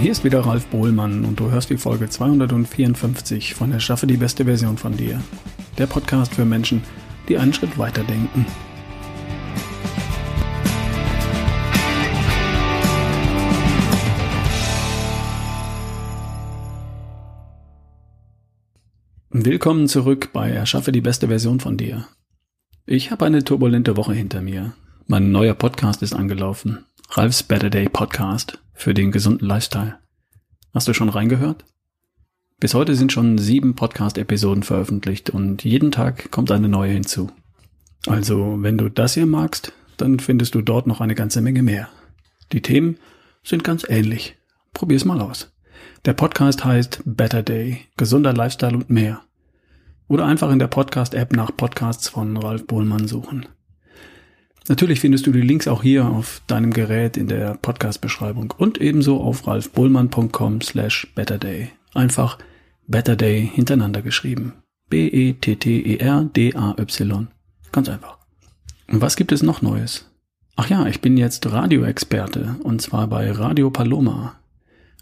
Hier ist wieder Ralf Bohlmann und du hörst die Folge 254 von Erschaffe die beste Version von dir. Der Podcast für Menschen, die einen Schritt weiter denken. Willkommen zurück bei Erschaffe die beste Version von dir. Ich habe eine turbulente Woche hinter mir. Mein neuer Podcast ist angelaufen. Ralfs Better Day Podcast für den gesunden Lifestyle. Hast du schon reingehört? Bis heute sind schon sieben Podcast-Episoden veröffentlicht und jeden Tag kommt eine neue hinzu. Also, wenn du das hier magst, dann findest du dort noch eine ganze Menge mehr. Die Themen sind ganz ähnlich. Probier's mal aus. Der Podcast heißt Better Day, gesunder Lifestyle und mehr. Oder einfach in der Podcast-App nach Podcasts von Ralf Bohlmann suchen. Natürlich findest du die Links auch hier auf deinem Gerät in der Podcast-Beschreibung und ebenso auf ralfbullmann.com slash betterday. Einfach Betterday hintereinander geschrieben. B-E-T-T-E-R-D-A-Y. Ganz einfach. Und was gibt es noch Neues? Ach ja, ich bin jetzt Radioexperte und zwar bei Radio Paloma.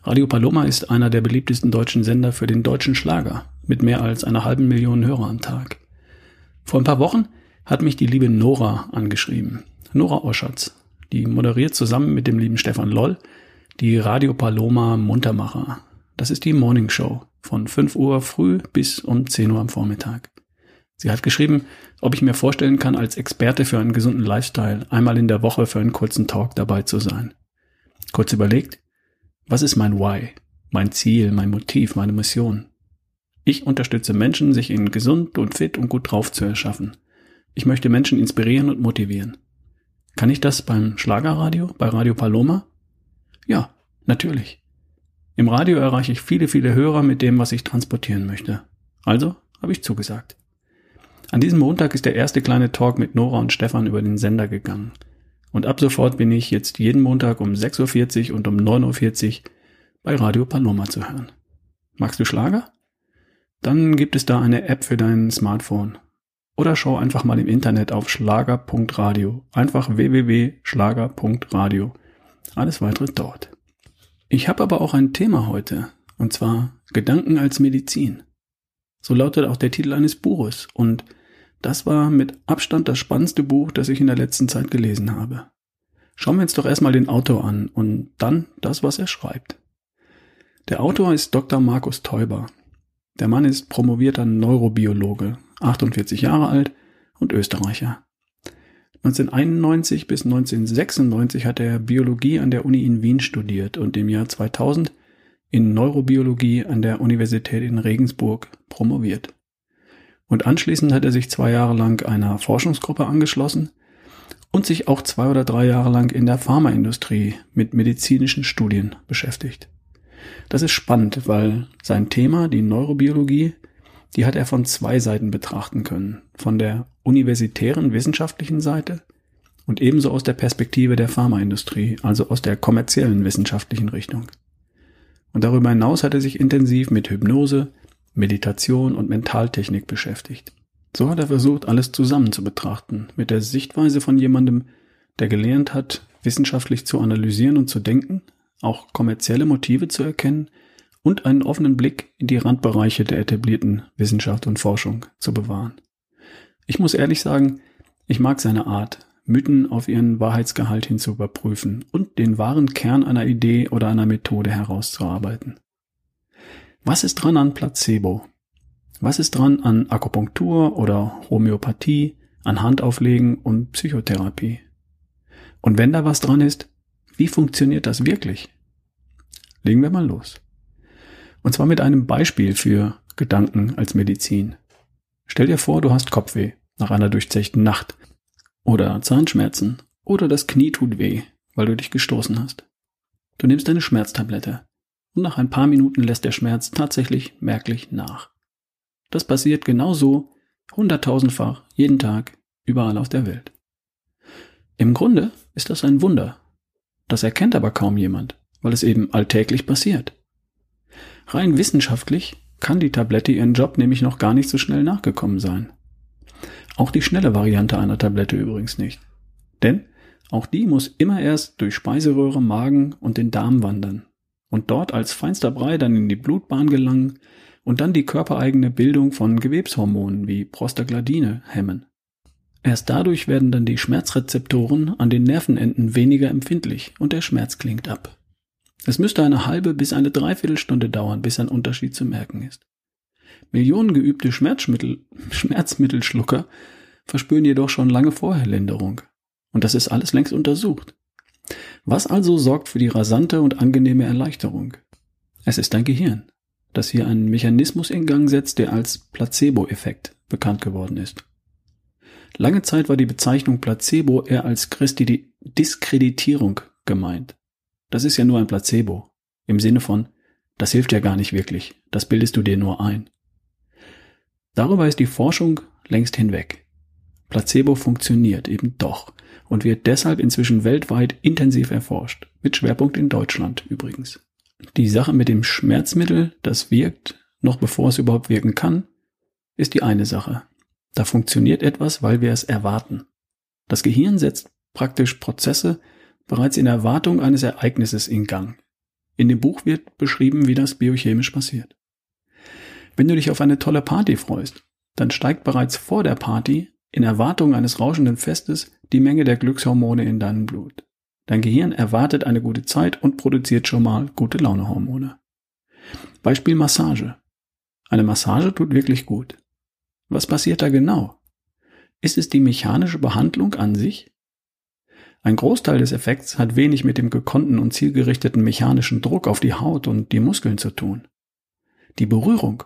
Radio Paloma ist einer der beliebtesten deutschen Sender für den deutschen Schlager mit mehr als einer halben Million Hörer am Tag. Vor ein paar Wochen hat mich die liebe Nora angeschrieben. Nora Oschatz. Die moderiert zusammen mit dem lieben Stefan Loll die Radio Paloma Muntermacher. Das ist die Morning Show von 5 Uhr früh bis um 10 Uhr am Vormittag. Sie hat geschrieben, ob ich mir vorstellen kann, als Experte für einen gesunden Lifestyle einmal in der Woche für einen kurzen Talk dabei zu sein. Kurz überlegt, was ist mein Why? Mein Ziel, mein Motiv, meine Mission? Ich unterstütze Menschen, sich in gesund und fit und gut drauf zu erschaffen. Ich möchte Menschen inspirieren und motivieren. Kann ich das beim Schlagerradio, bei Radio Paloma? Ja, natürlich. Im Radio erreiche ich viele, viele Hörer mit dem, was ich transportieren möchte. Also habe ich zugesagt. An diesem Montag ist der erste kleine Talk mit Nora und Stefan über den Sender gegangen. Und ab sofort bin ich jetzt jeden Montag um 6.40 Uhr und um 9.40 Uhr bei Radio Paloma zu hören. Magst du Schlager? Dann gibt es da eine App für dein Smartphone. Oder schau einfach mal im Internet auf schlager.radio. Einfach www.schlager.radio. Alles weitere dort. Ich habe aber auch ein Thema heute, und zwar Gedanken als Medizin. So lautet auch der Titel eines Buches, und das war mit Abstand das spannendste Buch, das ich in der letzten Zeit gelesen habe. Schauen wir uns doch erstmal den Autor an und dann das, was er schreibt. Der Autor ist Dr. Markus Teuber. Der Mann ist promovierter Neurobiologe 48 Jahre alt und Österreicher. 1991 bis 1996 hat er Biologie an der Uni in Wien studiert und im Jahr 2000 in Neurobiologie an der Universität in Regensburg promoviert. Und anschließend hat er sich zwei Jahre lang einer Forschungsgruppe angeschlossen und sich auch zwei oder drei Jahre lang in der Pharmaindustrie mit medizinischen Studien beschäftigt. Das ist spannend, weil sein Thema, die Neurobiologie, die hat er von zwei Seiten betrachten können. Von der universitären wissenschaftlichen Seite und ebenso aus der Perspektive der Pharmaindustrie, also aus der kommerziellen wissenschaftlichen Richtung. Und darüber hinaus hat er sich intensiv mit Hypnose, Meditation und Mentaltechnik beschäftigt. So hat er versucht, alles zusammen zu betrachten, mit der Sichtweise von jemandem, der gelernt hat, wissenschaftlich zu analysieren und zu denken, auch kommerzielle Motive zu erkennen und einen offenen Blick in die Randbereiche der etablierten Wissenschaft und Forschung zu bewahren. Ich muss ehrlich sagen, ich mag seine Art, Mythen auf ihren Wahrheitsgehalt hin zu überprüfen und den wahren Kern einer Idee oder einer Methode herauszuarbeiten. Was ist dran an Placebo? Was ist dran an Akupunktur oder Homöopathie, an Handauflegen und Psychotherapie? Und wenn da was dran ist, wie funktioniert das wirklich? Legen wir mal los. Und zwar mit einem Beispiel für Gedanken als Medizin. Stell dir vor, du hast Kopfweh nach einer durchzechten Nacht oder Zahnschmerzen oder das Knie tut weh, weil du dich gestoßen hast. Du nimmst eine Schmerztablette und nach ein paar Minuten lässt der Schmerz tatsächlich merklich nach. Das passiert genauso hunderttausendfach jeden Tag überall auf der Welt. Im Grunde ist das ein Wunder. Das erkennt aber kaum jemand, weil es eben alltäglich passiert. Rein wissenschaftlich kann die Tablette ihren Job nämlich noch gar nicht so schnell nachgekommen sein. Auch die schnelle Variante einer Tablette übrigens nicht. Denn auch die muss immer erst durch Speiseröhre, Magen und den Darm wandern. und dort als feinster Brei dann in die Blutbahn gelangen und dann die körpereigene Bildung von Gewebshormonen wie Prostaglandine hemmen. Erst dadurch werden dann die Schmerzrezeptoren an den Nervenenden weniger empfindlich und der Schmerz klingt ab. Es müsste eine halbe bis eine Dreiviertelstunde dauern, bis ein Unterschied zu merken ist. Millionen geübte Schmerzmittel, Schmerzmittelschlucker verspüren jedoch schon lange vorher Linderung. Und das ist alles längst untersucht. Was also sorgt für die rasante und angenehme Erleichterung? Es ist dein Gehirn, das hier einen Mechanismus in Gang setzt, der als Placebo-Effekt bekannt geworden ist. Lange Zeit war die Bezeichnung Placebo eher als Diskreditierung gemeint. Das ist ja nur ein Placebo. Im Sinne von, das hilft ja gar nicht wirklich, das bildest du dir nur ein. Darüber ist die Forschung längst hinweg. Placebo funktioniert eben doch und wird deshalb inzwischen weltweit intensiv erforscht, mit Schwerpunkt in Deutschland übrigens. Die Sache mit dem Schmerzmittel, das wirkt, noch bevor es überhaupt wirken kann, ist die eine Sache. Da funktioniert etwas, weil wir es erwarten. Das Gehirn setzt praktisch Prozesse bereits in Erwartung eines Ereignisses in Gang. In dem Buch wird beschrieben, wie das biochemisch passiert. Wenn du dich auf eine tolle Party freust, dann steigt bereits vor der Party in Erwartung eines rauschenden Festes die Menge der Glückshormone in deinem Blut. Dein Gehirn erwartet eine gute Zeit und produziert schon mal gute Launehormone. Beispiel Massage. Eine Massage tut wirklich gut. Was passiert da genau? Ist es die mechanische Behandlung an sich? Ein Großteil des Effekts hat wenig mit dem gekonnten und zielgerichteten mechanischen Druck auf die Haut und die Muskeln zu tun. Die Berührung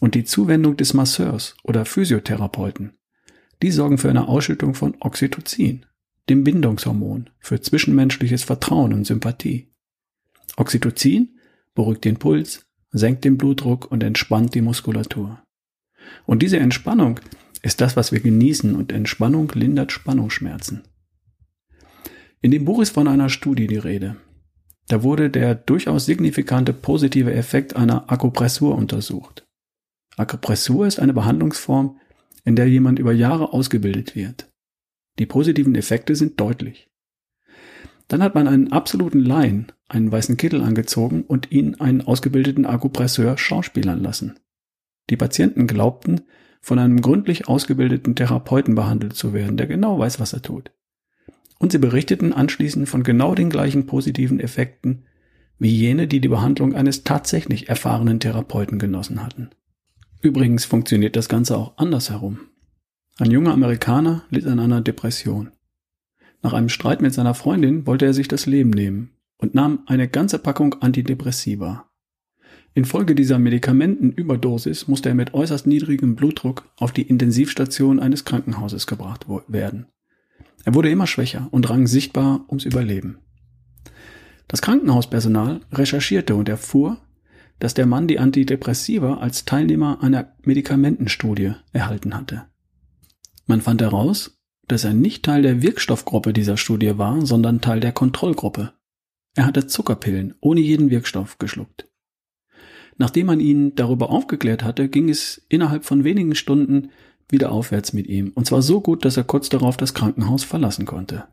und die Zuwendung des Masseurs oder Physiotherapeuten, die sorgen für eine Ausschüttung von Oxytocin, dem Bindungshormon für zwischenmenschliches Vertrauen und Sympathie. Oxytocin beruhigt den Puls, senkt den Blutdruck und entspannt die Muskulatur. Und diese Entspannung ist das, was wir genießen und Entspannung lindert Spannungsschmerzen. In dem Buch ist von einer Studie die Rede. Da wurde der durchaus signifikante positive Effekt einer Akupressur untersucht. Akupressur ist eine Behandlungsform, in der jemand über Jahre ausgebildet wird. Die positiven Effekte sind deutlich. Dann hat man einen absoluten Laien, einen weißen Kittel angezogen und ihn einen ausgebildeten Akupresseur schauspielern lassen. Die Patienten glaubten, von einem gründlich ausgebildeten Therapeuten behandelt zu werden, der genau weiß, was er tut. Und sie berichteten anschließend von genau den gleichen positiven Effekten wie jene, die die Behandlung eines tatsächlich erfahrenen Therapeuten genossen hatten. Übrigens funktioniert das Ganze auch andersherum. Ein junger Amerikaner litt an einer Depression. Nach einem Streit mit seiner Freundin wollte er sich das Leben nehmen und nahm eine ganze Packung Antidepressiva. Infolge dieser Medikamentenüberdosis musste er mit äußerst niedrigem Blutdruck auf die Intensivstation eines Krankenhauses gebracht werden. Er wurde immer schwächer und rang sichtbar ums Überleben. Das Krankenhauspersonal recherchierte und erfuhr, dass der Mann die Antidepressiva als Teilnehmer einer Medikamentenstudie erhalten hatte. Man fand heraus, dass er nicht Teil der Wirkstoffgruppe dieser Studie war, sondern Teil der Kontrollgruppe. Er hatte Zuckerpillen ohne jeden Wirkstoff geschluckt. Nachdem man ihn darüber aufgeklärt hatte, ging es innerhalb von wenigen Stunden wieder aufwärts mit ihm, und zwar so gut, dass er kurz darauf das Krankenhaus verlassen konnte.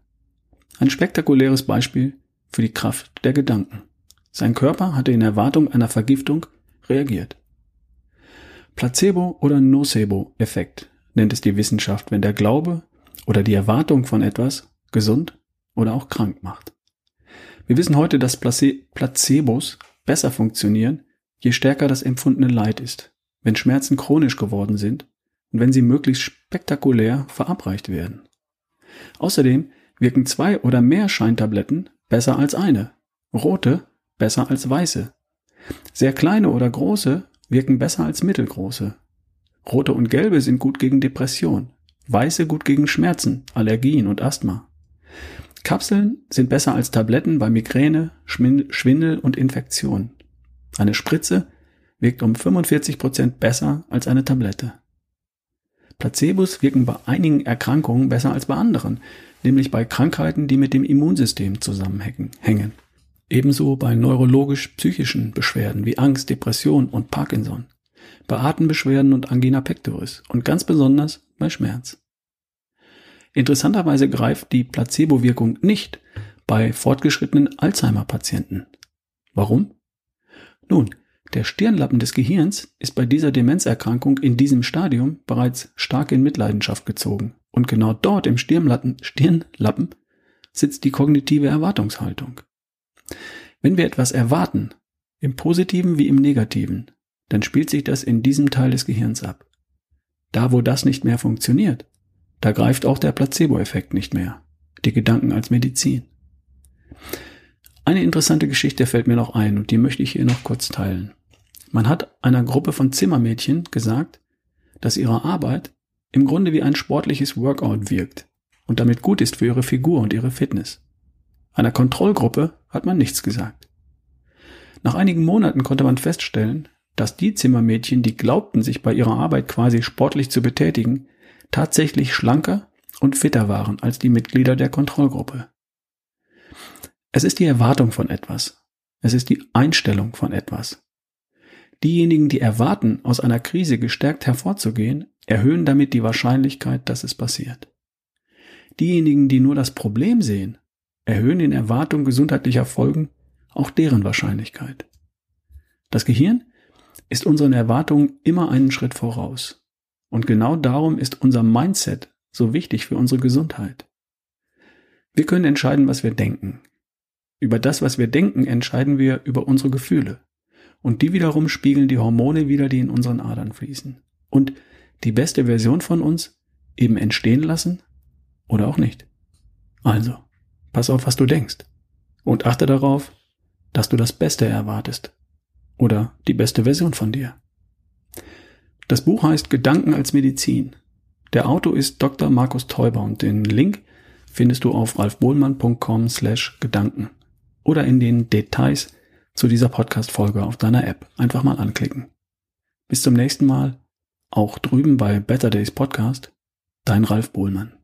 Ein spektakuläres Beispiel für die Kraft der Gedanken. Sein Körper hatte in Erwartung einer Vergiftung reagiert. Placebo- oder Nocebo-Effekt nennt es die Wissenschaft, wenn der Glaube oder die Erwartung von etwas gesund oder auch krank macht. Wir wissen heute, dass Placebos besser funktionieren, je stärker das empfundene Leid ist, wenn Schmerzen chronisch geworden sind und wenn sie möglichst spektakulär verabreicht werden. Außerdem wirken zwei oder mehr Scheintabletten besser als eine, rote besser als weiße. Sehr kleine oder große wirken besser als mittelgroße. Rote und gelbe sind gut gegen Depression, weiße gut gegen Schmerzen, Allergien und Asthma. Kapseln sind besser als Tabletten bei Migräne, Schwindel und Infektion. Eine Spritze wirkt um 45 Prozent besser als eine Tablette. Placebos wirken bei einigen Erkrankungen besser als bei anderen, nämlich bei Krankheiten, die mit dem Immunsystem zusammenhängen. Ebenso bei neurologisch-psychischen Beschwerden wie Angst, Depression und Parkinson, bei Atembeschwerden und Angina pectoris und ganz besonders bei Schmerz. Interessanterweise greift die Placebo-Wirkung nicht bei fortgeschrittenen Alzheimer-Patienten. Warum? Nun, der Stirnlappen des Gehirns ist bei dieser Demenzerkrankung in diesem Stadium bereits stark in Mitleidenschaft gezogen. Und genau dort im Stirnlappen, Stirnlappen sitzt die kognitive Erwartungshaltung. Wenn wir etwas erwarten, im positiven wie im negativen, dann spielt sich das in diesem Teil des Gehirns ab. Da, wo das nicht mehr funktioniert, da greift auch der Placebo-Effekt nicht mehr. Die Gedanken als Medizin. Eine interessante Geschichte fällt mir noch ein und die möchte ich hier noch kurz teilen. Man hat einer Gruppe von Zimmermädchen gesagt, dass ihre Arbeit im Grunde wie ein sportliches Workout wirkt und damit gut ist für ihre Figur und ihre Fitness. Einer Kontrollgruppe hat man nichts gesagt. Nach einigen Monaten konnte man feststellen, dass die Zimmermädchen, die glaubten, sich bei ihrer Arbeit quasi sportlich zu betätigen, tatsächlich schlanker und fitter waren als die Mitglieder der Kontrollgruppe. Es ist die Erwartung von etwas. Es ist die Einstellung von etwas. Diejenigen, die erwarten, aus einer Krise gestärkt hervorzugehen, erhöhen damit die Wahrscheinlichkeit, dass es passiert. Diejenigen, die nur das Problem sehen, erhöhen in Erwartung gesundheitlicher Folgen auch deren Wahrscheinlichkeit. Das Gehirn ist unseren Erwartungen immer einen Schritt voraus. Und genau darum ist unser Mindset so wichtig für unsere Gesundheit. Wir können entscheiden, was wir denken. Über das, was wir denken, entscheiden wir über unsere Gefühle. Und die wiederum spiegeln die Hormone wieder, die in unseren Adern fließen. Und die beste Version von uns eben entstehen lassen oder auch nicht. Also, pass auf, was du denkst. Und achte darauf, dass du das Beste erwartest oder die beste Version von dir. Das Buch heißt Gedanken als Medizin. Der Autor ist Dr. Markus Teuber und den Link findest du auf ralfbohlmann.com slash Gedanken oder in den Details zu dieser Podcast-Folge auf deiner App. Einfach mal anklicken. Bis zum nächsten Mal, auch drüben bei Better Days Podcast, dein Ralf Bohlmann.